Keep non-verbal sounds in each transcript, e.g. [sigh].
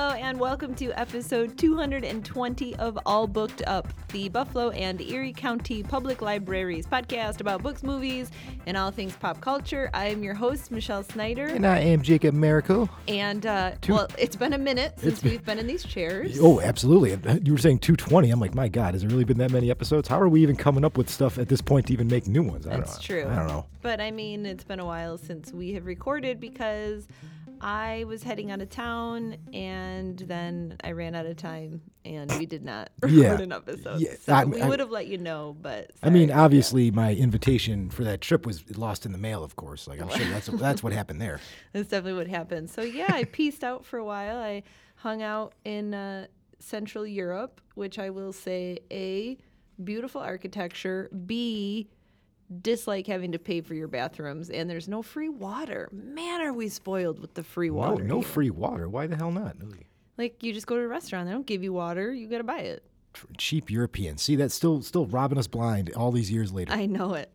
Hello, and welcome to episode 220 of All Booked Up, the Buffalo and Erie County Public Libraries podcast about books, movies, and all things pop culture. I am your host, Michelle Snyder. And I am Jacob Miracle. And, uh, well, it's been a minute since been- we've been in these chairs. Oh, absolutely. You were saying 220. I'm like, my God, has there really been that many episodes? How are we even coming up with stuff at this point to even make new ones? I That's true. I don't know. But I mean, it's been a while since we have recorded because I was heading out of town and then I ran out of time and we did not [laughs] record Yeah. an episode. Yeah, so I- we would have let you know, but I mean, sorry. obviously, my invitation for that trip was lost in the mail, of course. Like, I'm sure that's that's what happened there. [laughs] That's definitely what happened. So yeah, I pieced out for a while. I hung out in uh, Central Europe, which I will say a beautiful architecture. B dislike having to pay for your bathrooms, and there's no free water. Man, are we spoiled with the free No, water? no here. free water. Why the hell not? Like you just go to a restaurant, they don't give you water. You gotta buy it. Cheap Europeans. See, that's still still robbing us blind all these years later. I know it.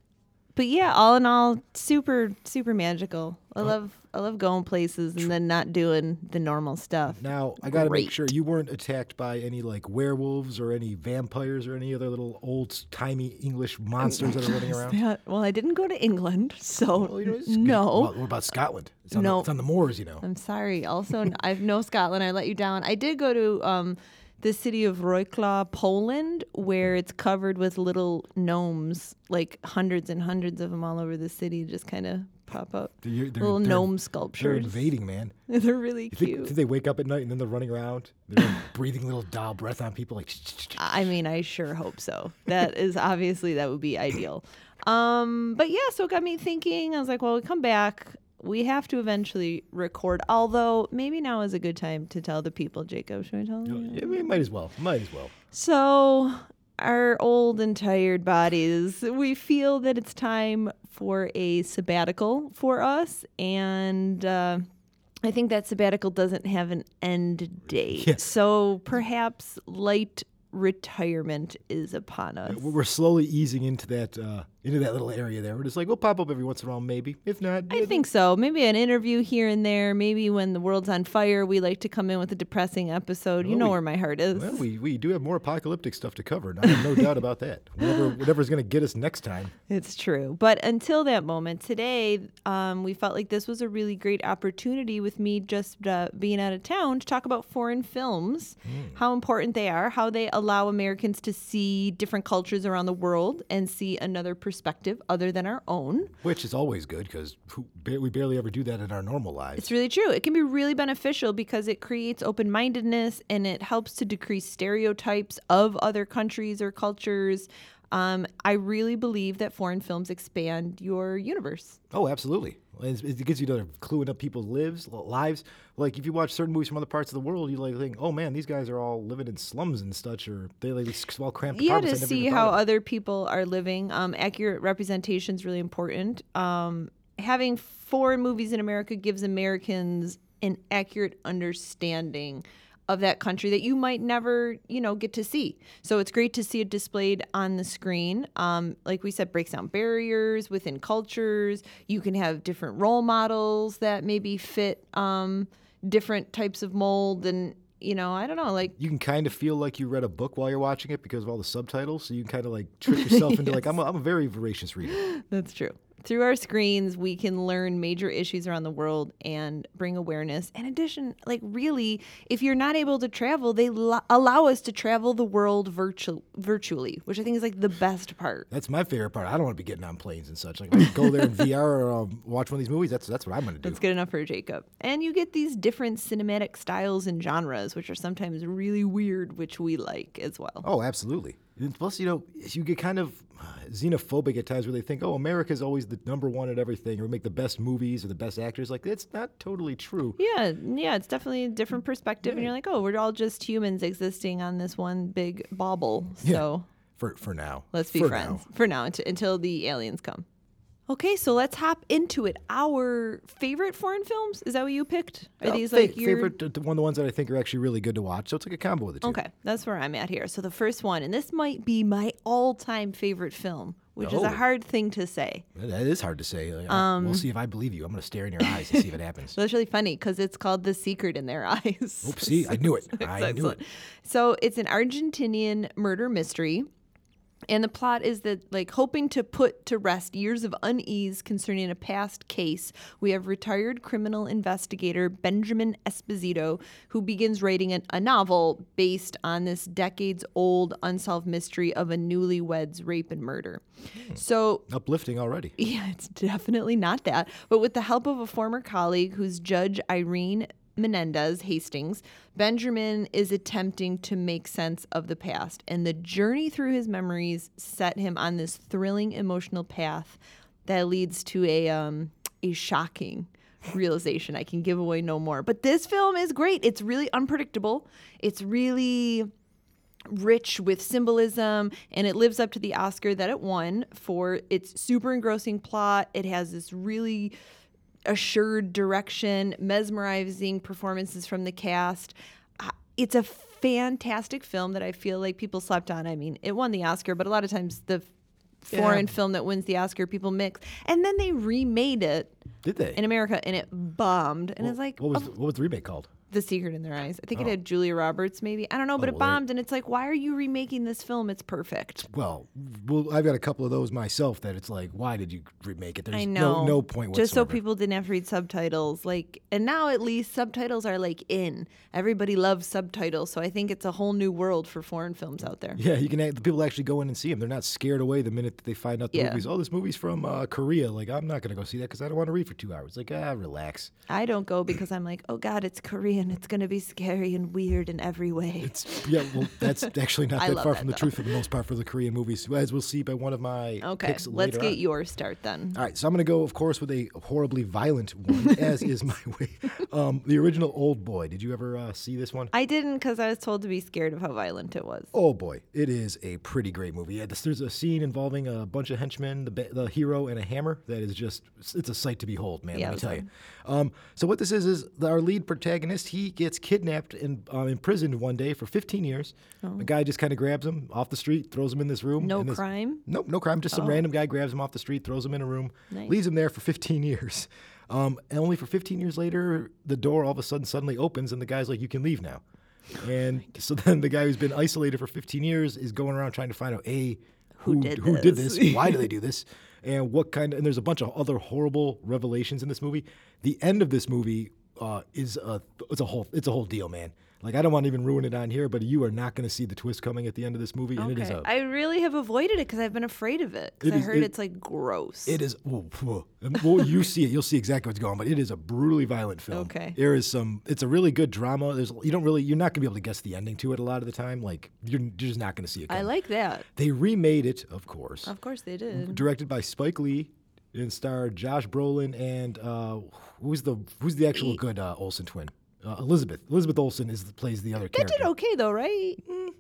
But yeah, all in all, super super magical. I Oh. love I love going places and then not doing the normal stuff. Now, I got to make sure you weren't attacked by any like werewolves or any vampires or any other little old timey English monsters that are running around. [laughs] Yeah, well, I didn't go to England, so Well, you know, no. Well, what about Scotland? It's on, No. the, it's on the moors, you know. I'm sorry. Also, [laughs] I've no Scotland. I let you down. I did go to um, the city of Wrocław, Poland, where it's covered with little gnomes, like hundreds and hundreds of them all over the city, just kind of pop up. They're- they're- little they're- gnome sculptures. They're invading, man. [laughs] They're really You cute. think they wake up at night and then they're running around? They're like [laughs] breathing little doll breath on people, like. I mean, I sure hope so. That [laughs] is obviously that would be ideal. Um, but yeah, so it got me thinking. I was like, well, we come back. We have to eventually record. Although maybe now is a good time to tell the people. Jacob, should we tell them? Yeah, we might as well. Might as well. So, our old and tired bodies, we feel that it's time for a sabbatical for us. And uh, I think that sabbatical doesn't have an end date. So, perhaps light retirement is upon us. We're we're slowly easing into that uh, into that little area there. We're just like we'll pop up every once in a while, maybe. If not, I think so. Maybe an interview here and there. Maybe when the world's on fire, we like to come in with a depressing episode. You know we- where my heart is. Well, we, we do have more apocalyptic stuff to cover. I have no doubt about that. [laughs] Whatever, whatever's going to get us next time. It's true. But until that moment, today, um, we felt like this was a really great opportunity with me just uh, being out of town to talk about foreign films, how important they are, how they allow Americans to see different cultures around the world and see another perspective other than our own. Which is always good because we barely ever do that in our normal lives. It's really true. It can be really beneficial because it creates open mindedness and it helps to decrease stereotypes of other countries or cultures. Um, I really believe that foreign films expand your universe. Oh, absolutely. It's- It gives you the clue into people's lives, lives. Like if you watch certain movies from other parts of the world, you like think, oh man, these guys are all living in slums and such, or they like these small cramped yeah to apartments. I never see how of. other people are living um, accurate representation is really important um, having foreign movies in america gives americans an accurate understanding of that country that you might never you know get to see so it's great to see it displayed on the screen um, like we said breaks down barriers within cultures you can have different role models that maybe fit um, different types of mold and you know i don't know like you can kind of feel like you read a book while you're watching it because of all the subtitles. So you can kind of like trick [laughs] yourself into like I'm a, I'm a very voracious reader. That's true. Through our screens, we can learn major issues around the world and bring awareness. In addition, like really, if you're not able to travel, they lo- allow us to travel the world virtual virtually, which I think is like the best part. That's my favorite part. I don't want to be getting on planes and such. Like if I go there in [laughs] VR or um, watch one of these movies. That's that's what I'm going to do. That's good enough for Jacob. And you get these different cinematic styles and genres, which are sometimes really weird, which we like as well. Oh, absolutely. And plus, you know, you get kind of uh, xenophobic at times where they think, oh, America's always the number one at everything, or we make the best movies or the best actors. Like, it's not totally true. Yeah, yeah, it's definitely a different perspective, and you're like, oh, we're all just humans existing on this one big bauble. So For for now. let's be For friends now. for now until the aliens come. Okay, so let's hop into it. Our favorite foreign films? Is that what you picked? Are Uh, these fa- like your favorite? One of the ones that I think are actually really good to watch. So it's like a combo of the two. Okay, that's where I'm at here. So the first one, and this might be my all-time favorite film, which is a hard thing to say. That is hard to say. Um, we'll see if I believe you. I'm going to stare in your eyes and see if it [laughs] happens. So that's really funny because it's called The Secret in Their [laughs] Eyes. Oopsie, I knew it. [laughs] I knew it. So it's an Argentinian murder mystery. And the plot is that, like, hoping to put to rest years of unease concerning a past case, we have retired criminal investigator Benjamin Esposito, who begins writing an, a novel based on this decades old unsolved mystery of a newlywed's rape and murder. Hmm. So Uplifting already. [laughs] yeah, it's definitely not that. But with the help of a former colleague who's Judge Irene Menendez Hastings, Benjamin is attempting to make sense of the past. And the journey through his memories set him on this thrilling emotional path that leads to a um, a shocking realization. I can give away no more. But this film is great. It's really unpredictable. It's really rich with symbolism and it lives up to the Oscar that it won for its super engrossing plot. It has this really assured direction, mesmerizing performances from the cast. Uh, It's a fantastic film that I feel like people slept on. I mean, it won the Oscar, but a lot of times the foreign film that wins the Oscar people mix. And then they remade it Did they? in America and it bombed. And it's like what was of what was the remake called? The Secret in Their Eyes. I think it had Julia Roberts, maybe. I don't know, but it Oh. well, there- bombed, and it's like, why are you remaking this film? It's perfect. Well, well, I've got a couple of those myself. That it's like, why did you remake it? There's I know. no no point whatsoever. Just so people didn't have to read subtitles. Like, and now at least subtitles are like in. Everybody loves subtitles, so I think it's a whole new world for foreign films out there. Yeah, you can. act- The people actually go in and see them. They're not scared away the minute that they find out the Yeah. movies. Oh, this movie's from uh, Korea. Like, I'm not gonna go see that because I don't want to read for two hours. Like, ah, relax. I don't go because I'm like, oh God, it's Korean. It's gonna be scary and weird in every way. It's yeah. Well, that's [laughs] actually not that far that, from the though. truth for the most part for the Korean movies, as we'll see by one of my Okay, picks let's get on. your start then. All right, so I'm going to go, of course, with a horribly violent one, [laughs] as is my way. Um, the original Old Boy. Did you ever uh, see this one? I didn't because I was told to be scared of how violent it was. Oh boy, it is a pretty great movie. Yeah, this, there's a scene involving a bunch of henchmen, the, the hero, and a hammer. That is just it's a sight to behold, man. Yeah, let me tell you. Um, so what this is is our lead protagonist. He gets kidnapped and uh, imprisoned one day for 15 years. A guy just kind of grabs him off the street, throws him in this room. Oh. No this- crime? Nope, no crime. Just some random guy grabs him off the street, throws him in a room, leaves him there for 15 years. [laughs] Um, and only for 15 years later, the door all of a sudden suddenly opens, and the guy's like, "You can leave now." And [sighs] so then the guy who's been isolated for 15 years is going around trying to find out a who, did who did this? this, why do they do this, [laughs] and what kind. Of, and there's a bunch of other horrible revelations in this movie. The end of this movie uh, is a it's a whole it's a whole deal, man. Like I don't want to even ruin it on here, but you are not going to see the twist coming at the end of this movie, and it is Okay. a I really have avoided it because I've been afraid of it. Because I is- heard it- it's like gross. It is. Well, phew. well, you see it. You'll see exactly what's going on. But it is a brutally violent film. Okay. There is some. It's a really good drama. There's. You don't really. You're not gonna be able to guess the ending to it a lot of the time. Like you're, you're just not gonna see it. Coming. I like that. They remade it, of course. Of course they did. Directed by Spike Lee, and starred Josh Brolin and uh, who's the who's the actual good uh, Olsen twin? Uh, Elizabeth. Elizabeth Olsen is plays the other That character. did okay though, right?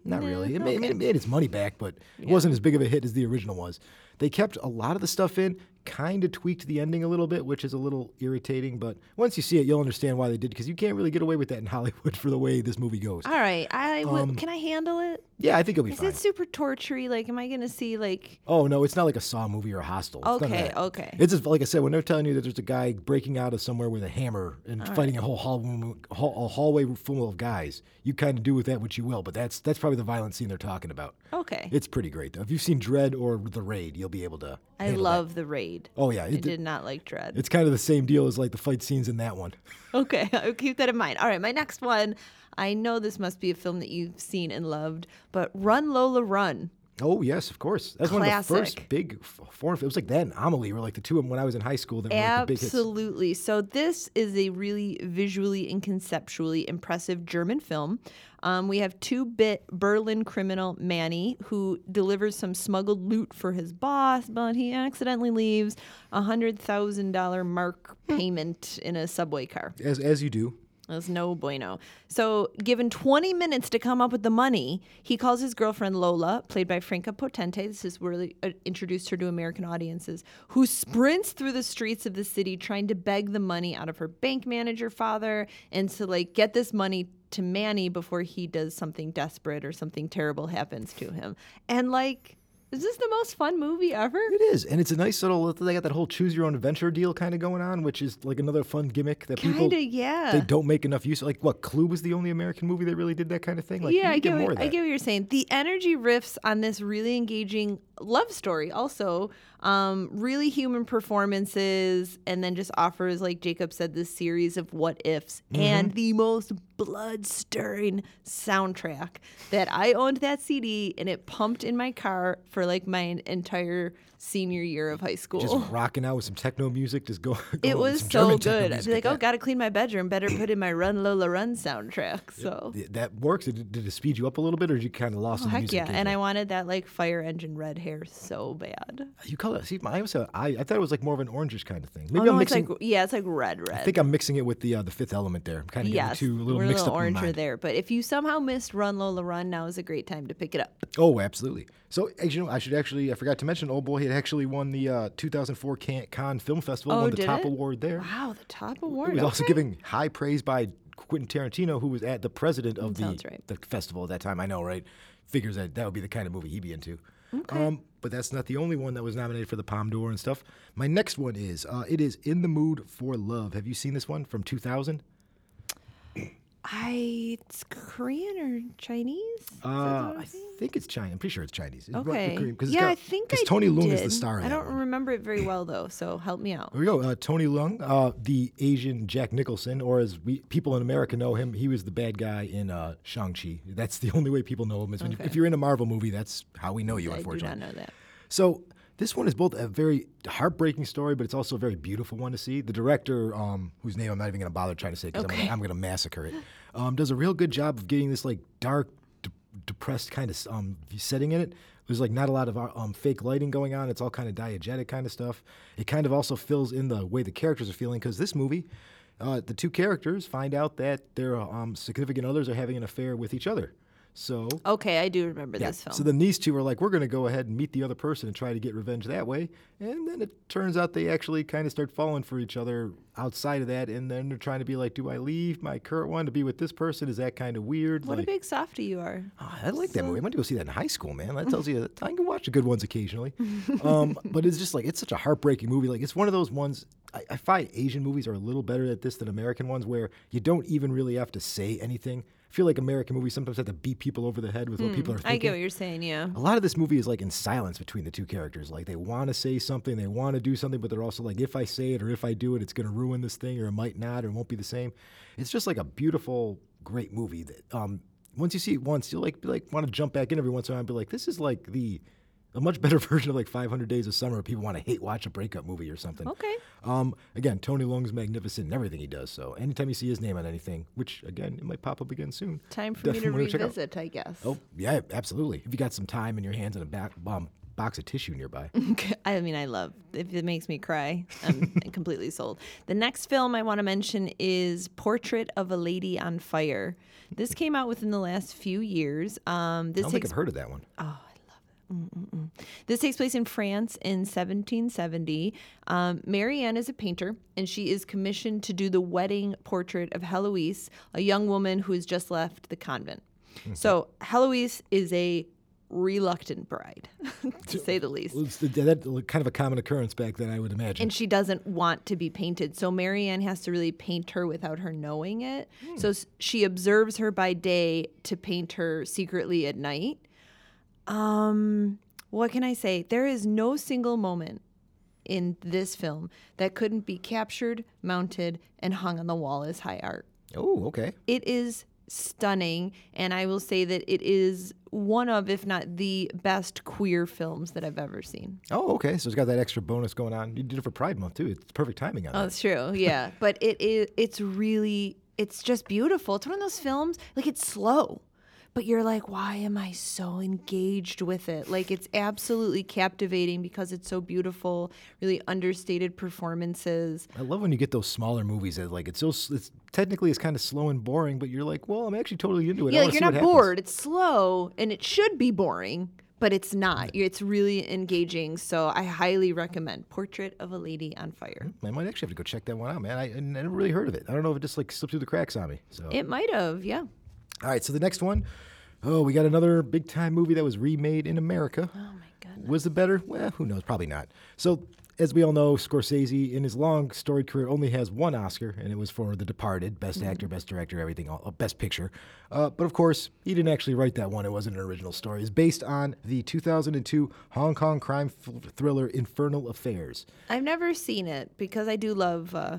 Not Nah, really. It made, it made its money back, but it wasn't as big of a hit as the original was. They kept a lot of the stuff in, kind of tweaked the ending a little bit, which is a little irritating. But once you see it, you'll understand why they did because you can't really get away with that in [laughs] Hollywood for the way this movie goes. All right. I w- can I handle it? Yeah, I think it'll be Is Um, fine. it super tortury? Like, am I gonna see like? Oh no, it's not like a Saw movie or a Hostel. It's Okay, okay. It's just like I said when they're telling you that there's a guy breaking out of somewhere with a hammer and fighting a whole hall, hall, a hallway full of guys. You kind of do with that what you will, but that's that's probably the violent scene they're talking about. Okay. It's pretty great though. If you've seen Dredd or The Raid, you'll be able to. I handle that. love the raid. Oh yeah, I it, did not like Dredd. it's kind of the same deal as like the fight scenes in that one. [laughs] Okay, [laughs] I'll keep that in mind. All right, my next one. I know this must be a film that you've seen and loved, but Run Lola Run. Oh yes, of course. That's one of the first big foreign. It was like that and Amelie were like the two of them when I was in high school that were like the big. Absolutely. So this is a really visually and conceptually impressive German film. Um, we have two-bit Berlin criminal Manni who delivers some smuggled loot for his boss, but he accidentally leaves a hundred thousand dollar mark Hmm. payment in a subway car. As as you do. That's no bueno. So, given 20 minutes to come up with the money, he calls his girlfriend Lola, played by Franka Potente. This is really uh, introduced her to American audiences, who sprints through the streets of the city trying to beg the money out of her bank manager father and to like get this money to Manni before he does something desperate or something terrible happens to him. And like is this the most fun movie ever? It is, and it's a nice little. They got that whole choose your own adventure deal kind of going on, which is like another fun gimmick that Kinda, people yeah. they don't make enough use. of. Like what Clue was the only American movie that really did that kind of thing. Like, yeah, I get what, I get what you're saying. The energy riffs on this really engaging love story also um, really human performances and then just offers like jacob said this series of what ifs Mm-hmm. and the most blood stirring soundtrack that i owned that cd and it pumped in my car for like my entire senior year of high school Just [laughs] rocking out with some techno music, just go. [laughs] it was so German good. I'd be like, oh, gotta clean my bedroom. Better put in my Run Lola Run soundtrack. So Th- that works. Did, did it speed you up a little bit, or did you kind of lost Oh, heck yeah. And I wanted that like fire engine red hair so bad. you call it. See, I was a, I, I thought it was like more of an orangish kind of thing. Maybe oh, I'm mixing. like yeah, it's like red red. I think I'm mixing it with the uh, the Fifth Element there. I'm kind of yes, getting two a little we're mixed a little up in my oranger there. But if you somehow missed Run Lola Run, now is a great time to pick it up. Oh, absolutely. So, as you know, I should actually, I forgot to mention, Old Boy had actually won the uh, 2004 Can- Cannes Film Festival, Oh, won the top it? award there. Wow, the top award. It was also okay. giving high praise by Quentin Tarantino, who was at the president of the, right. the festival at that time. I know, right? Figures that that would be the kind of movie he'd be into. Um, but that's not the only one that was nominated for the Palme d'Or and stuff. My next one is uh, it is In the Mood for Love. Have you seen this one from 2000? I it's Korean or Chinese? Uh, I'm think it's China. I'm pretty sure it's Chinese. It's Okay. Because yeah, I think because Tony Leung is the star. Of I don't remember it very well though, so help me out. Here we go. Uh, Tony Leung, uh, the Asian Jack Nicholson, or as we people in America know him, he was the bad guy in uh, Shang-Chi. That's the [laughs] only way people know him. Is when you- if you're in a Marvel movie, that's how we know you, I do unfortunately. not know that. So this one is both a very heartbreaking story, but it's also a very beautiful one to see. The director, um, whose name I'm not even going to bother trying to say because Okay. I'm going to massacre it, um, does a real good job of getting this like dark, de- depressed kind of um, setting in it. There's like not a lot of uh, um, fake lighting going on. It's all kind of diegetic kind of stuff. It kind of also fills in the way the characters are feeling because this movie, uh, the two characters find out that their um, significant others are having an affair with each other. So Okay, I do remember yeah. this film. So then these two are like, we're going to go ahead and meet the other person and try to get revenge that way. And then it turns out they actually kind of start falling for each other outside of that. And then they're trying to be like, do I leave my current one to be with this person? Is that kind of weird? what like, a big softy you are. Oh, I like that movie. I went to go see that in high school, man. That tells you that [laughs] I can watch the good ones occasionally. [laughs] Um, but it's just like it's such a heartbreaking movie. Like it's one of those ones. I, I find Asian movies are a little better at this than American ones, where you don't even really have to say anything. I feel like American movies sometimes have to beat people over the head with what people are thinking. Hmm, I get what you're saying, yeah. A lot of this movie is like in silence between the two characters. Like they want to say something, they want to do something, but they're also like, if I say it or if I do it, it's going to ruin this thing, or it might not, or it won't be the same. It's just like a beautiful, great movie that um, once you see it once, you'll like be like want to jump back in every once in a while and be like, this is like the a much better [laughs] version of like 500 Days of Summer. People want to hate watch a breakup movie or something. Okay. Um, again, Tony Leung's magnificent in everything he does. So anytime you see his name on anything, which again it might pop up again soon. Time for me to definitely check out. revisit, I guess. Oh yeah, absolutely. If you got some time in your hands and a back, um, box of tissue nearby. [laughs] I mean, I love if it makes me cry. I'm [laughs] completely sold. The next film I want to mention is Portrait of a Lady on Fire. This came out within the last few years. Um, I this don't think takes I've heard of that one. This takes place in France in 1770. Um, Marianne is a painter, and she is commissioned to do the wedding portrait of Heloise, a young woman who has just left the convent. So Heloise is a reluctant bride, [laughs] to say the least. It's that kind of a common occurrence back then, I would imagine. And she doesn't want to be painted. So Marianne has to really paint her without her knowing it. So s- she observes her by day to paint her secretly at night. Um, what can I say? There is no single moment in this film that couldn't be captured, mounted, and hung on the wall as high art. oh, okay. It is stunning, and I will say that it is one of, if not the best queer films that I've ever seen. Oh, okay. So it's got that extra bonus going on. You did it for Pride Month too. It's perfect timing on Oh, that. that's true. [laughs] Yeah, but it is. It's really. It's just beautiful. It's one of those films. Like it's slow, but you're like, why am I so engaged with it? Like it's absolutely captivating because it's so beautiful, really understated performances. I love when you get those smaller movies that like it's so it's technically it's kind of slow and boring, but you're like, well, I'm actually totally into it. Yeah, like you're not bored. It's slow and it should be boring, but it's not. It's really engaging. So I highly recommend Portrait of a Lady on Fire. Hmm, I might actually have to go check that one out, man. I, I never really heard of it. I don't know if it just like slipped through the cracks on me. So it might have, yeah. All right, so the next one, oh, we got another big time movie that was remade in America. Oh my goodness. Was it better? Well, who knows? Probably not. So as we all know, Scorsese, in his long storied career, only has one Oscar, and it was for The Departed, Best mm-hmm. Actor, Best Director, everything, all, uh, Best Picture. Uh, but of course, he didn't actually write that one. It wasn't an original story. It's based on the 2002 Hong Kong crime f- thriller Infernal Affairs. I've never seen it because I do love uh,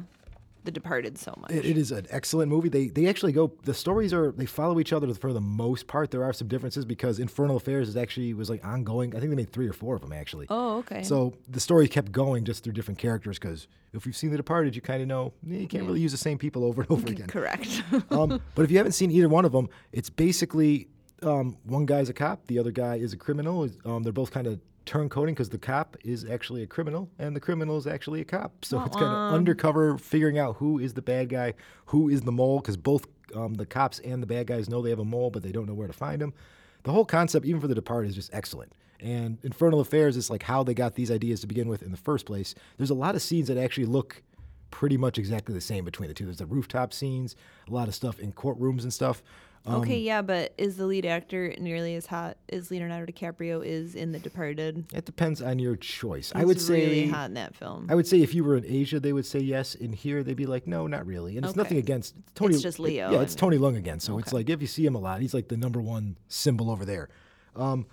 the Departed so much. It, it is an excellent movie. They they actually go. The stories are they follow each other for the most part. There are some differences because Infernal Affairs is actually was like ongoing. I think they made three or four of them actually. Oh, okay. So the story kept going just through different characters because if you've seen The Departed, you kind of know eh, you can't really use the same people over and over again. Correct. [laughs] um, but if you haven't seen either one of them, it's basically um, one guy's a cop, the other guy is a criminal. Um, they're both kind of turncoating because the cop is actually a criminal and the criminal is actually a cop. So uh-uh. it's kind of undercover, figuring out who is the bad guy, who is the mole, because both um, the cops and the bad guys know they have a mole, but they don't know where to find him. The whole concept, even for the Departed, is just excellent. And Infernal Affairs is like how they got these ideas to begin with in the first place. There's a lot of scenes that actually look pretty much exactly the same between the two. There's the rooftop scenes, a lot of stuff in courtrooms and stuff. Um, okay, yeah, but is the lead actor nearly as hot as Leonardo DiCaprio is in The Departed? It depends on your choice. He's I would say really hot in that film. I would say if you were in Asia, they would say yes. In here, they'd be like, no, not really. And it's okay. nothing against Tony. It's just Leo. Yeah, it's Tony Leung again. So okay. it's like if you see him a lot, he's like the number one symbol over there. Um,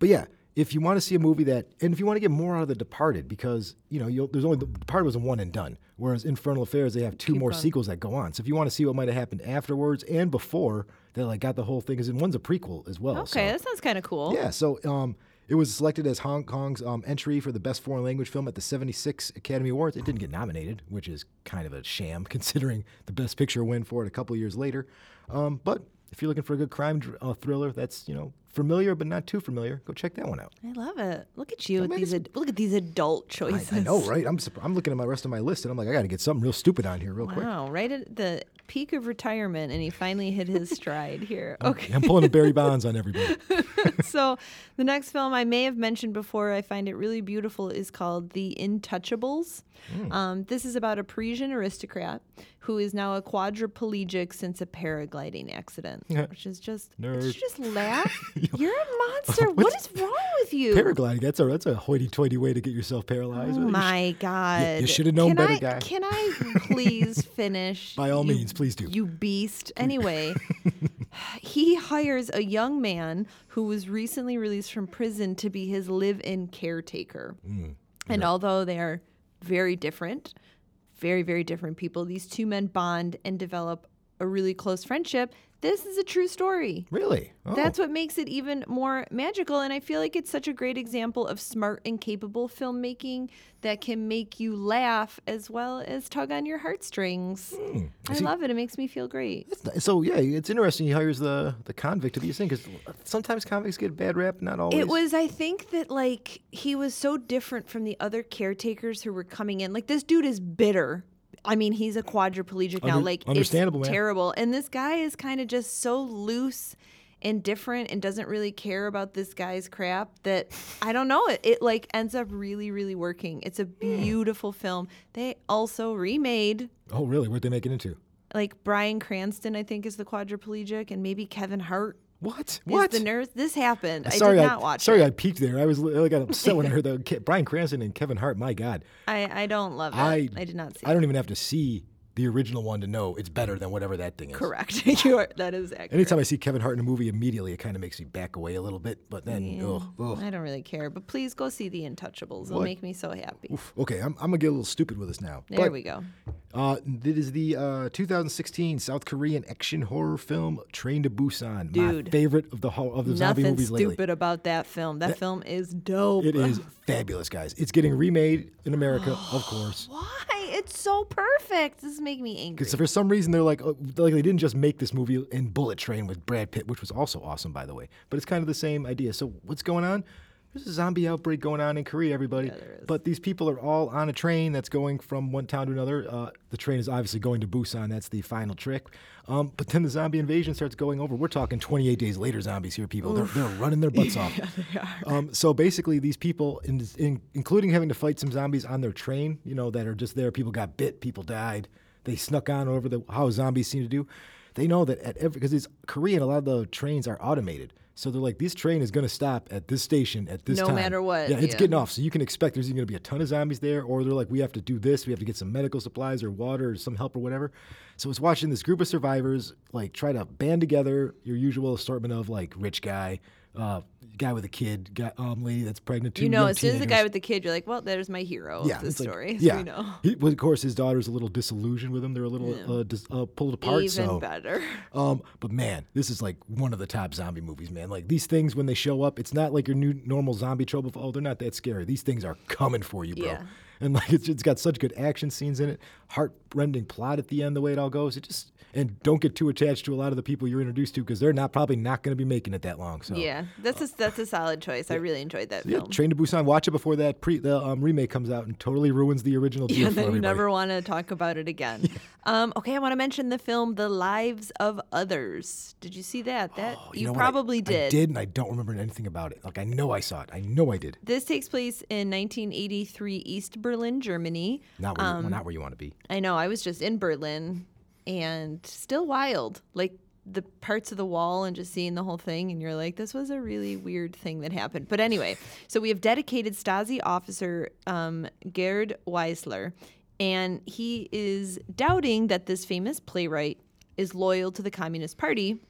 but yeah, if you want to see a movie that, and if you want to get more out of The Departed, because you know there's only The Departed was a one and done, whereas Infernal Affairs they have two Keep more on. sequels that go on. So if you want to see what might have happened afterwards and before, they like got the whole thing. Because one's a prequel as well. Okay, so, that sounds kind of cool. Yeah, so um, it was selected as Hong Kong's um, entry for the best foreign language film at the 76 Academy Awards. It didn't get nominated, which is kind of a sham [laughs] considering the Best Picture win for it a couple years later. Um, but if you're looking for a good crime uh, thriller that's you know familiar but not too familiar, go check that one out. I love it. Look at you with these ad- look at these adult choices. I, I, know, right? I'm I'm looking at my rest of my list and I'm like, I got to get something real stupid on here real wow, quick. Wow, right at the peak of retirement, and he finally hit his [laughs] stride here. Okay, I'm pulling a Barry [laughs] Bonds on everybody. [laughs] so the next film I may have mentioned before, I find it really beautiful, is called The Intouchables. Mm. Um, this is about a Parisian aristocrat who is now a quadriplegic since a paragliding accident, yeah. which is just Nerd. Just laugh. [laughs] You're a monster. what is wrong with you? Paragliding. That's a that's a hoity-toity way to get yourself paralyzed. Oh my god! You, you should have known can better, I, guy. Can I [laughs] please finish? By all you, means, please do. You beast. Anyway, [laughs] he hires a young man who was recently released from prison to be his live-in caretaker. Mm, and although they are very different, very, very different people. These two men bond and develop a really close friendship. This is a true story. Really? Oh. That's what makes it even more magical. And I feel like it's such a great example of smart and capable filmmaking that can make you laugh as well as tug on your heartstrings. Mm. I See, love it. It makes me feel great. So, yeah, it's interesting. He hires the, the convict to be his thing because sometimes convicts get a bad rap, not always. It was, I think, that like he was so different from the other caretakers who were coming in. Like, this dude is bitter I mean, he's a quadriplegic now. Under, like, understandable, it's man. terrible. And this guy is kind of just so loose and different and doesn't really care about this guy's crap that I don't know it it like ends up really really working. It's a hmm. beautiful film. They also remade Oh, really? What they make it into? Like Bryan Cranston I think is the quadriplegic and maybe Kevin Hart what? What? the nurse? This happened. Sorry, I did not watch. Sorry, it. I peeked there. I was I got [laughs] upset when I heard the Bryan Cranston and Kevin Hart. My God. I I don't love it. I I did not see. I don't even have to see the original one to know it's better than whatever that thing is. Correct. [laughs] you are, that is accurate. Anytime I see Kevin Hart in a movie, immediately it kind of makes me back away a little bit. But then, yeah. ugh, ugh. I don't really care. But please go see The Intouchables. It'll what? make me so happy. Oof. Okay, I'm, I'm gonna get a little stupid with this now. There but, we go. Uh, it is the uh, 2016 South Korean action horror film Train to Busan. Dude, my favorite of the ho- of the zombie movies lately. Nothing stupid about that film. That, that, film is dope. It is fabulous, guys. It's getting remade in America, of [gasps] course. Why? It's so perfect. This is making me angry. Because for some reason they're like, oh, like they didn't just make this movie in Bullet Train with Brad Pitt, which was also awesome, by the way. But it's kind of the same idea. So what's going on? There's a zombie outbreak going on in Korea, everybody. Yeah, there is. But these people are all on a train that's going from one town to another. Uh, the train is obviously going to Busan. That's the final trick. Um, but then the zombie invasion starts going over. We're talking 28 days later zombies here, people. They're, they're running their butts [laughs] off. Yeah, they Um, so basically, these people, in, in, including having to fight some zombies on their train, you know, that are just there. People got bit, people died. They snuck on over the how zombies seem to do. They know that at every because it's Korean, a lot of the trains are automated. So they're like, this train is going to stop at this station at this No time. No matter what, Yeah, it's yeah. getting off. So you can expect there's going to be a ton of zombies there, or they're like, we have to do this. We have to get some medical supplies or water or some help or whatever. So it's watching this group of survivors like try to band together. Your usual assortment of like rich guy, uh, guy with a kid, guy, um, lady that's pregnant. Two you know, as soon as the guy with the kid, you're like, well, there's my hero of this it's like- story. [laughs] yeah, We know. He, well, of course, his daughter's a little disillusioned with him. They're a little uh, dis, uh, pulled apart. Even so, better. [laughs] um, but man, this is like one of the top zombie movies, man. Like these things when they show up, it's not like your new normal zombie trope of oh they're not that scary. These things are coming for you, bro. Yeah. And like it's, it's got such good action scenes in it, heart-rending plot at the end. The way it all goes, it just and don't get too attached to a lot of the people you're introduced to because they're not probably not going to be making it that long. So Yeah, that's a that's a solid choice. I really enjoyed that yeah, film. Train to Busan. Watch it before that pre the um, remake comes out and totally ruins the original Yeah, then you never want to talk about it again. [laughs] um, okay, I want to mention the film "The Lives of Others." Did you see that? That Oh, you, know what? I- probably I did. did, and I don't remember anything about it. Like I know I saw it. I know I did. This takes place in 1983, East Berlin, Germany. Not where, Um, not where you want to be. I know. I was just in Berlin, and still wild. Like the parts of the wall and just seeing the whole thing, and you're like, this was a really weird thing that happened. But anyway, so we have dedicated Stasi officer um, Gerd Wiesler, and he is doubting that this famous playwright is loyal to the Communist Party.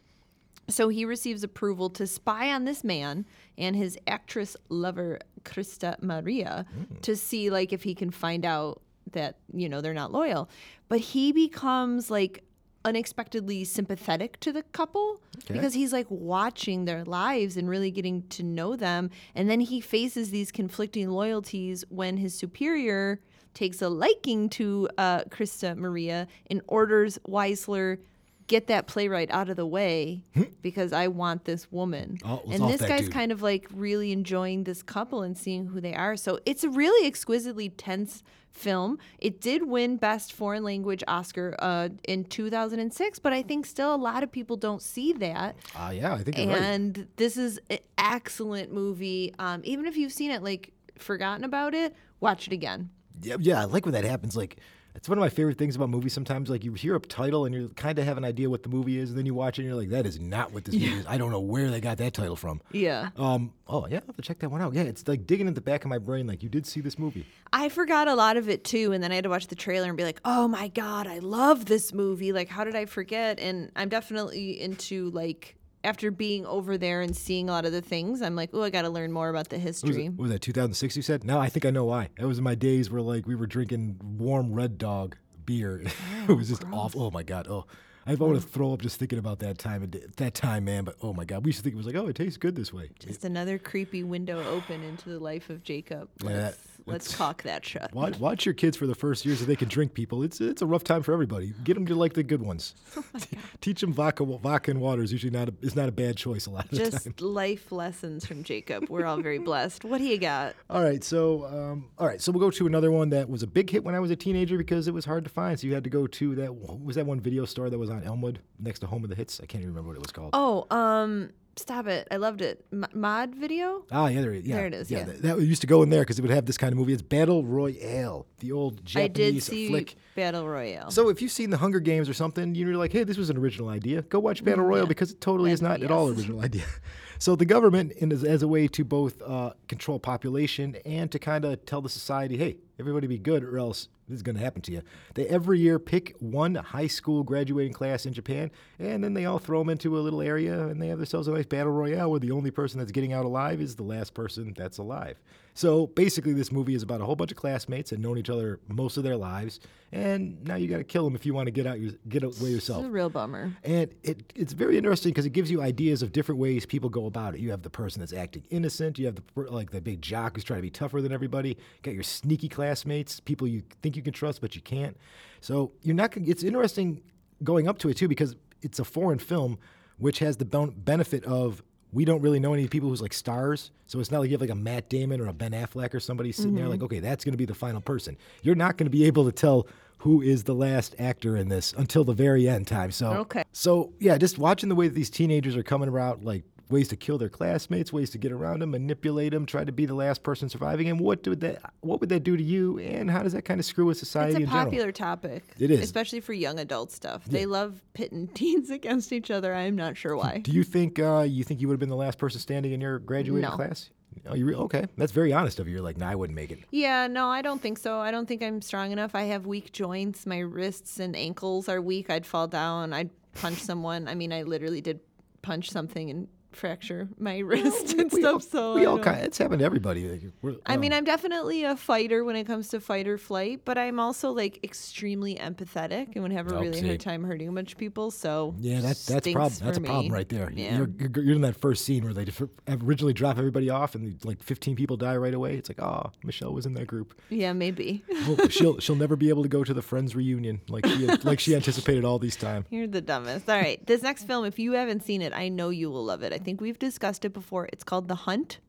So he receives approval to spy on this man and his actress lover Christa Maria to see like if he can find out that you know they're not loyal. But he becomes like unexpectedly sympathetic to the couple because he's like watching their lives and really getting to know them and then he faces these conflicting loyalties when his superior takes a liking to uh, Christa Maria and orders Wiesler get that playwright out of the way because I want this woman. Oh, and this guy's dude. kind of like really enjoying this couple and seeing who they are. So it's a really exquisitely tense film. It did win Best Foreign Language Oscar uh, in 2006, but I think still a lot of people don't see that. Ah, yeah, I think you're right. And this is an excellent movie. Um, even if you've seen it, like forgotten about it, watch it again. Yeah, yeah, I like when that happens. Like, it's one of my favorite things about movies. Sometimes, like, you hear a title and you kind of have an idea what the movie is, and then you watch it and you're like, that is not what this movie is. I don't know where they got that title from. Yeah. Um. Oh, yeah, I'll have to check that one out. Yeah, it's like digging in the back of my brain. Like, you did see this movie. I forgot a lot of it too, and then I had to watch the trailer and be like, "Oh my god, I love this movie! Like, how did I forget?" And I'm definitely into like after being over there and seeing a lot of the things, I'm like, "Oh, I got to learn more about the history." it, what was that 2006? You said? No, I think I know why. That was in my days where like we were drinking warm Red Dog beer. [laughs] it was just oh, awful. Oh my god. Oh. I want to throw up just thinking about that time that time, man. But oh my God, we used to think it was like, oh, it tastes good this way. Just another creepy window open into the life of Jacob. Yeah, that- let's caulk that shut. Watch, watch your kids for the first year so they can drink people. It's it's a rough time for everybody. Get them to like the good ones. [laughs] Oh Teach them vodka, vodka and water is usually not a, is not a bad choice a lot of the time. Just life lessons from Jacob. We're all very blessed. What do you got? All right, so um, all right, so we'll go to another one that was a big hit when I was a teenager because it was hard to find. So you had to go to that was that one video store that was on Elmwood next to Home of the Hits. I can't even remember what it was called. Oh, um, stop it! I loved it. M- mod video. Ah, yeah, there, it- yeah, There it is, yeah. that, that used to go in there because it would have this kind of movie. It's Battle Royale, the old I did Japanese see flick. Battle Royale. So if you've seen the Hunger Games or something, you're like, hey, this was an original idea. Go watch Battle Royale because it totally is not Then at all original idea. [laughs] So the government, in, as, as a way to both uh, control population and to kind of tell the society, hey, everybody be good or else this is going to happen to you. They every year pick one high school graduating class in Japan, and then they all throw them into a little area, and they have themselves a nice battle royale where the only person that's getting out alive is the last person that's alive. So basically, this movie is about a whole bunch of classmates that known each other most of their lives, and now you got to kill them if you want to get out your, get away yourself. It's a real bummer. And it, it's very interesting because it gives you ideas of different ways people go about it. You have the person that's acting innocent. You have the like the big jock who's trying to be tougher than everybody. You got your sneaky classmates, people you think think you can trust, but you can't. So you're not. It's interesting going up to it too because it's a foreign film, which has the benefit of we don't really know any people who's like stars. So it's not like you have like a Matt Damon or a Ben Affleck or somebody sitting there like, mm-hmm. okay, that's going to be the final person. You're not going to be able to tell who is the last actor in this until the very end time. So Okay. so yeah, just watching the way that these teenagers are coming around, like ways to kill their classmates, ways to get around them, manipulate them, try to be the last person surviving, and what would that what would that do to you, and how does that kind of screw with society It's a in general? popular topic. It is. Especially for young adult stuff. They love pitting [laughs] teens against each other. I'm not sure why. Do you think uh, you think you would have been the last person standing in your graduating No. class? Oh, you re- okay? That's very honest of you. You're like, nah, I wouldn't make it. Yeah, no, I don't think so. I don't think I'm strong enough. I have weak joints. My wrists and ankles are weak. I'd fall down. I'd punch someone. I mean, I literally did punch something and fracture my wrist and we stuff. all, so we all kind it's happened to everybody. We're- I mean, I'm definitely a fighter when it comes to fight or flight, but I'm also like extremely empathetic and would have a Oh, really see. hard time hurting a bunch of people. So Yeah, that, that's problem. That's a problem right there. Yeah. You're, you're, you're in that first scene where they originally drop everybody off, and like 15 people die right away. It's like, oh, Michelle was in that group. Yeah, maybe. Well, [laughs] she'll she'll never be able to go to the friends reunion like she [laughs] like she anticipated all these time. You're the dumbest. All right. This next film, if you haven't seen it, I know you will love it. I think we've discussed it before. It's called The Hunt.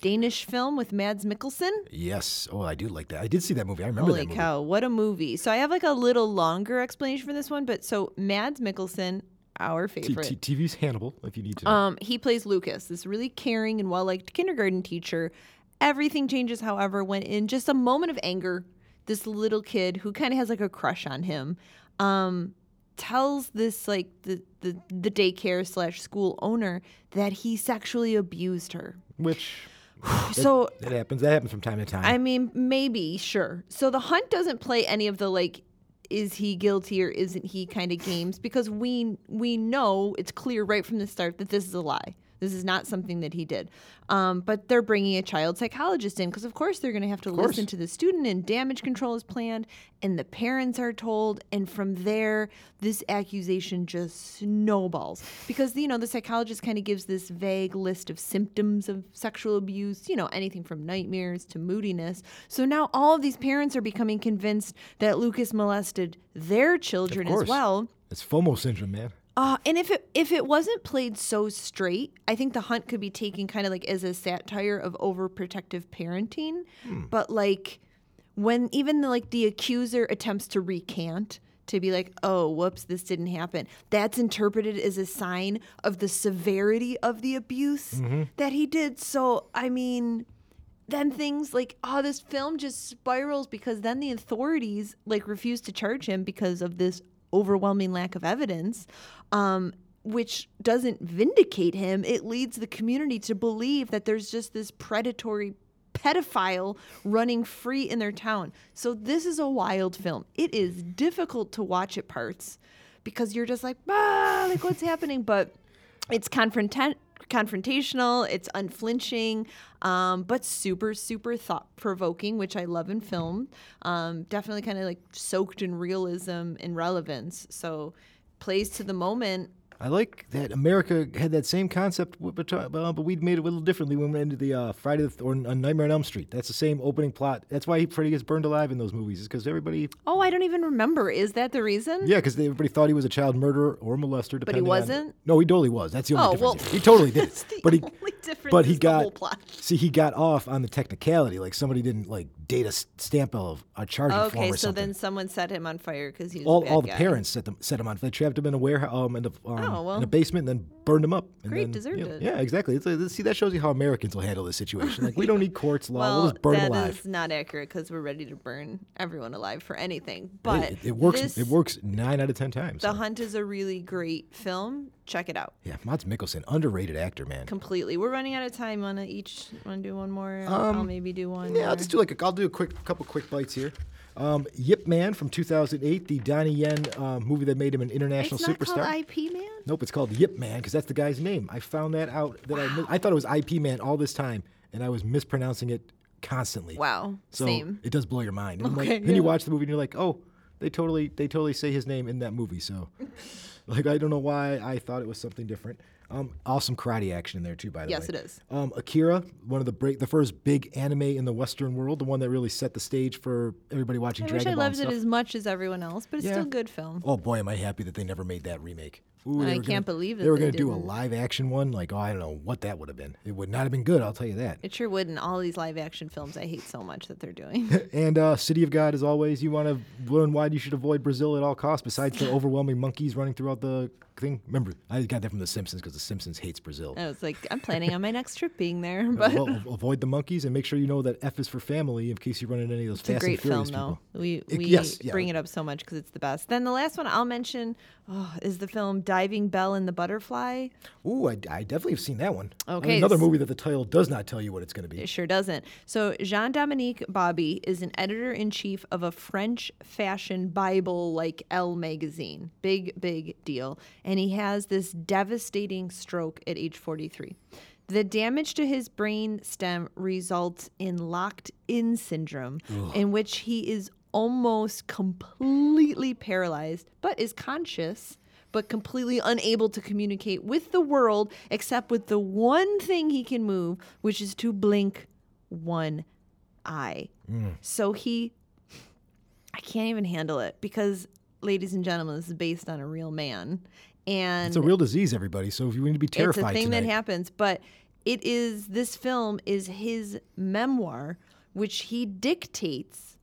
Danish film with Mads Mikkelsen. Yes. Oh, I do like that. I did see that movie. I remember Holy that movie. cow, what a movie. So I have like a little longer explanation for this one, but so Mads Mikkelsen, our favorite. T- TV's Hannibal, if you need to. know. Um, he plays Lucas, this really caring and well-liked kindergarten teacher. Everything changes, however, when in just a moment of anger, this little kid who kind of has like a crush on him, um, tells this like the the, the daycare slash school owner that he sexually abused her. Which [sighs] So it happens. That happens from time to time. I mean, maybe, sure. So the hunt doesn't play any of the like is he guilty or isn't he kind of games because we we know it's clear right from the start that this is a lie. This is not something that he did. Um, but they're bringing a child psychologist in because, of course, they're going to have to listen to the student, and damage control is planned, and the parents are told. And from there, this accusation just snowballs because, you know, the psychologist kind of gives this vague list of symptoms of sexual abuse, you know, anything from nightmares to moodiness. So now all of these parents are becoming convinced that Lucas molested their children as well. it's FOMO syndrome, man. Uh, and if it if it wasn't played so straight, I think the hunt could be taken kind of like as a satire of overprotective parenting. But like when even the, like the accuser attempts to recant to be like, oh, whoops, this didn't happen. That's interpreted as a sign of the severity of the abuse that he did. So I mean, then things like oh this film just spirals because then the authorities like refuse to charge him because of this overwhelming lack of evidence um, which doesn't vindicate him. It leads the community to believe that there's just this predatory pedophile running free in their town. So this is a wild film. It is difficult to watch at parts because you're just like ah like what's happening? But it's confronta- confrontational it's unflinching um, but super super thought provoking which i love in film. Um, definitely kind of like soaked in realism and relevance. So plays to the moment I like that America had that same concept, but, uh, but we'd made it a little differently when we ended the uh, Friday the, or uh, Nightmare on Elm Street. That's the same opening plot. That's why Freddy gets burned alive in those movies, is because everybody, oh i don't even remember is that the reason yeah, because everybody thought he was a child murderer or molester. Depending But he wasn't? no, he totally was. That's the only Oh, difference. well, he totally [laughs] did. that's the but he, only difference but he got whole plot. see he got off on the technicality, like somebody didn't like date a s- stamp of a charging form okay or so something. then someone set him on fire because he was all, all the guy. parents set them set him on. Fire. They trapped him in a warehouse, um, in a, um, Oh, well. in a basement, and then burned him up. And Great, then, deserved you know, it. Yeah, exactly. It's like, see, that shows you how Americans will handle this situation. Like we don't need courts, law. well, we'll just burn that alive. is not accurate because we're ready to burn everyone alive for anything. But it, it works. this- it works nine out of ten times. The Hunt is a really great film. Check it out yeah, Mads Mikkelsen, underrated actor, man. completely. We're running out of time. Want to each want to do one more? I'll maybe do one. Um, Yeah, I'll just do like a, I'll do a quick couple quick bites here. Um, Yip Man from 2008, the Donnie Yen uh, movie that made him an international It's not superstar. called IP Man. Nope, it's called Yip Man because that's the guy's name. I found that out that I mi- I thought it was IP Man all this time, and I was mispronouncing it constantly. Wow. So Same. it does blow your mind. And I'm like- Okay, then you watch the movie and you're like, oh, they totally they totally say his name in that movie. So [laughs] Like I don't know why I thought it was something different. Um, awesome karate action in there too, by the Yes, way. Yes, it is. Um, Akira, one of the break, the first big anime in the Western world, the one that really set the stage for everybody watching I Dragon wish I Ball loved it as much as everyone else, but it's Yeah. still a good film. Oh boy, am I happy that they never made that remake. Ooh, I can't gonna, believe that they were going to do a live action one. Like, oh, I don't know what that would have been. It would not have been good. I'll tell you that. It sure wouldn't. All these live action films I hate so much that they're doing. [laughs] And uh, City of God, as always, you want to learn why you should avoid Brazil at all costs, besides the overwhelming monkeys running throughout the thing. Remember, I got that from The Simpsons because The Simpsons hates Brazil. I was like, I'm planning on my next trip being there, [laughs] but Well, avoid the monkeys and make sure you know that F is for family in case you run into any of those It's a great film, people. though. We It- we yes, yeah. bring it up so much because it's the best. Then the last one I'll mention oh, is the film Diving Bell and the Butterfly. Ooh, I, I definitely have seen that one. I mean, Okay, another movie that the title does not tell you what it's going to be. It sure doesn't. So Jean Dominique Bauby is an editor in chief of a French fashion Bible like Elle magazine. Big, big deal. And he has this devastating stroke at age 43. The damage to his brain stem results in locked in syndrome, in which he is almost completely paralyzed, but is conscious, but completely unable to communicate with the world except with the one thing he can move, which is to blink one eye. Mm. So he, I can't even handle it because, ladies and gentlemen, this is based on a real man. And It's a real disease, everybody. So if you need to be terrified it's a thing tonight, that happens, but it is this film is his memoir, which he dictates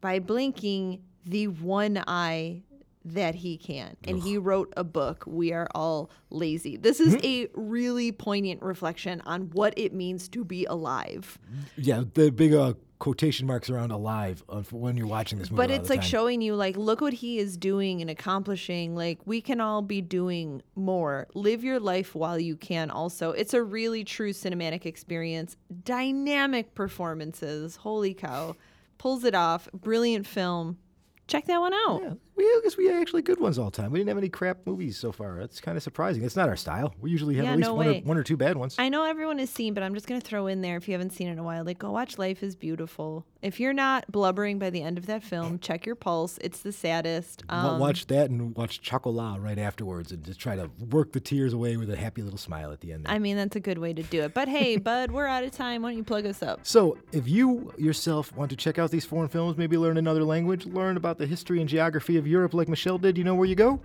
by blinking the one eye that he can. And he wrote a book, We Are All Lazy. This is Hmm? a really poignant reflection on what it means to be alive. yeah, the big uh, quotation marks around alive when you're watching this movie. But it's like time. showing you, like, look what he is doing and accomplishing. Like, we can all be doing more. Live your life while you can, also. It's a really true cinematic experience. Dynamic performances. Holy cow. Pulls it off. Brilliant film. Check that one out. Yeah, we, I guess we had actually good ones all the time. We didn't have any crap movies so far. That's kind of surprising. It's not our style. We usually have Yeah, at least no one or, one or two bad ones. I know everyone has seen, but I'm just going to throw in there if you haven't seen it in a while. Like, go watch Life is Beautiful. If you're not blubbering by the end of that film, [laughs] check your pulse. It's the saddest. Um, watch that and watch Chocolat right afterwards and just try to work the tears away with a happy little smile at the end. there. I mean, that's a good way to do it. But hey, [laughs] bud, we're out of time. Why don't you plug us up? So, if you yourself want to check out these foreign films, maybe learn another language, learn about the history and geography of Europe like Michelle did, you know where you go?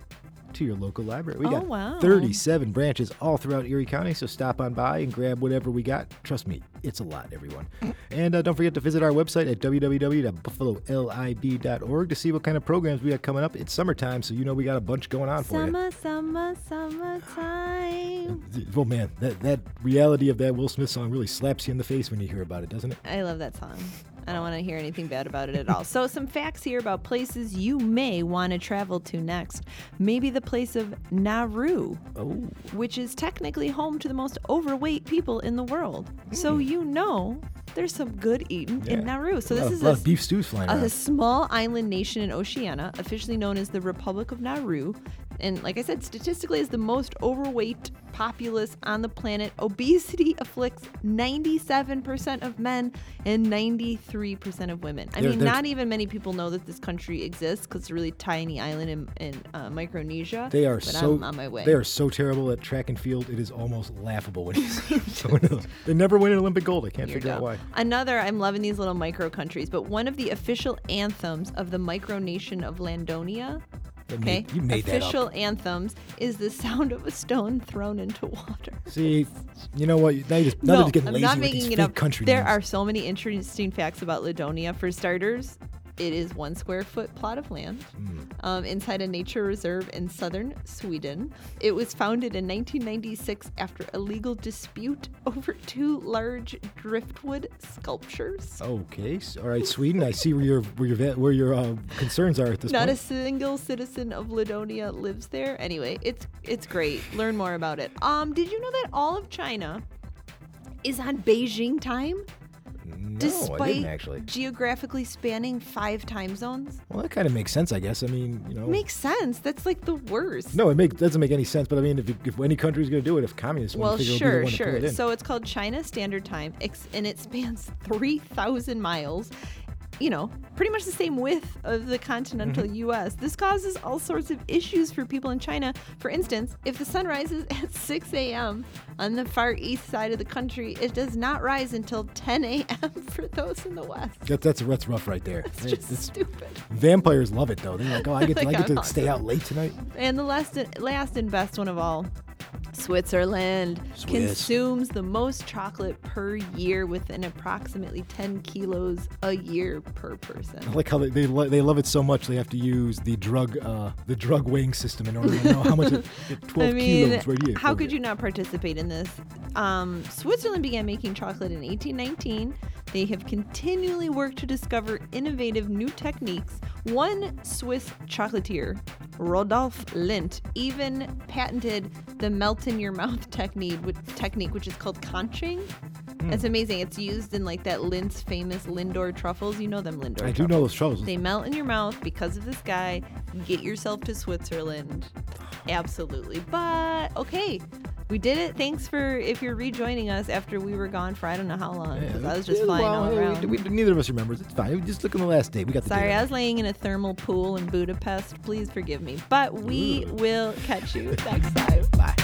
To your local library. We Oh, got wow. 37 branches all throughout Erie County, so stop on by and grab whatever we got. Trust me, it's a lot, everyone. and uh, don't forget to visit our website at www.buffalolib.org to see what kind of programs we got coming up. It's summertime, so you know we got a bunch going on for you. Summer, summer, summertime. [gasps] Oh man, that, that reality of that Will Smith song really slaps you in the face when you hear about it, doesn't it? I love that song. I don't want to hear anything bad about it at all. So, some facts here about places you may want to travel to next. Maybe the place of Nauru, Oh. which is technically home to the most overweight people in the world. So, you know there's some good eating in Hmm. Nauru. So, this of, is a, of beef stews flying a around. small island nation in Oceania, officially known as the Republic of Nauru. And like I said, statistically is the most overweight populace on the planet. Obesity afflicts 97% of men and 93% of women. I They're- mean, not even many people know that this country exists because it's a really tiny island in, in uh, Micronesia. They are but so I'm on my way. they are so terrible at track and field. It is almost laughable when you [laughs] see someone else. They never win an Olympic gold. I can't Here figure out why. Another, I'm loving these little micro countries, but one of the official anthems of the micronation of Ladonia. Okay, made- you made that up. official anthems is the sound of a stone thrown into water. See, you know what? Now you just now no, I'm not making it up. country there names. are so many interesting facts about Ladonia. For starters, it is one square foot plot of land Hmm. um, inside a nature reserve in southern Sweden. It was founded in 1996 after a legal dispute [laughs] over two large driftwood sculptures. Okay, all right, Sweden. I see where your where your where your uh, concerns are at this point. Not a single citizen of Ladonia lives there. Anyway, it's it's great. Learn more about it. Um, did you know that all of China is on Beijing time, I despite didn't actually. geographically spanning five time zones? Well, that kind of makes sense, I guess. I mean, you know. Makes sense. That's like the worst. no, it make, doesn't make any sense. But I mean, if, you- if any country's going to do it, if communists Well, want to figure sure, out the one to sure. it in. So it's called China Standard Time, ex- and it spans [laughs] 3,000 miles. You know, pretty much the same width of the continental Mm-hmm. US. This causes all sorts of issues for people in China. For instance, if the sun rises [laughs] at 6 a.m. on the far east side of the country, it does not rise until 10 a.m. [laughs] for those in the west. That, that's that's rough right there. It's It- just it's- stupid. vampires love it though. They're like, oh, I [laughs] get to, I get to I'm stay out late tonight. And the last, last and best one of all, Switzerland Swiss. consumes the most chocolate per year with an approximately 10 kilos a year per person. I like how they they, lo- they love it so much they have to use the drug uh, the drug weighing system in order to know how much. It, [laughs] Twelve I mean, kilos right here. how could you not participate in this? Um, Switzerland began making chocolate in 1819. They have continually worked to discover innovative new techniques. One Swiss chocolatier, Rodolphe Lindt, even patented the melt in your mouth [laughs] technique, which, technique, which is called conching. Hmm. It's amazing. It's used in like that Lindt's famous Lindor truffles. You know them Lindor. I do know those troubles. They melt in your mouth because of this guy. Get yourself to Switzerland. Absolutely. But okay, we did it. Thanks for if you're rejoining us after we were gone for I don't know how long. Because I was just flying well, all around. We, we, neither of us remembers. It's fine. We just look on the last day. We got the Sorry, I was laying in a thermal pool in Budapest. Please forgive me. But we will catch you next time. Bye.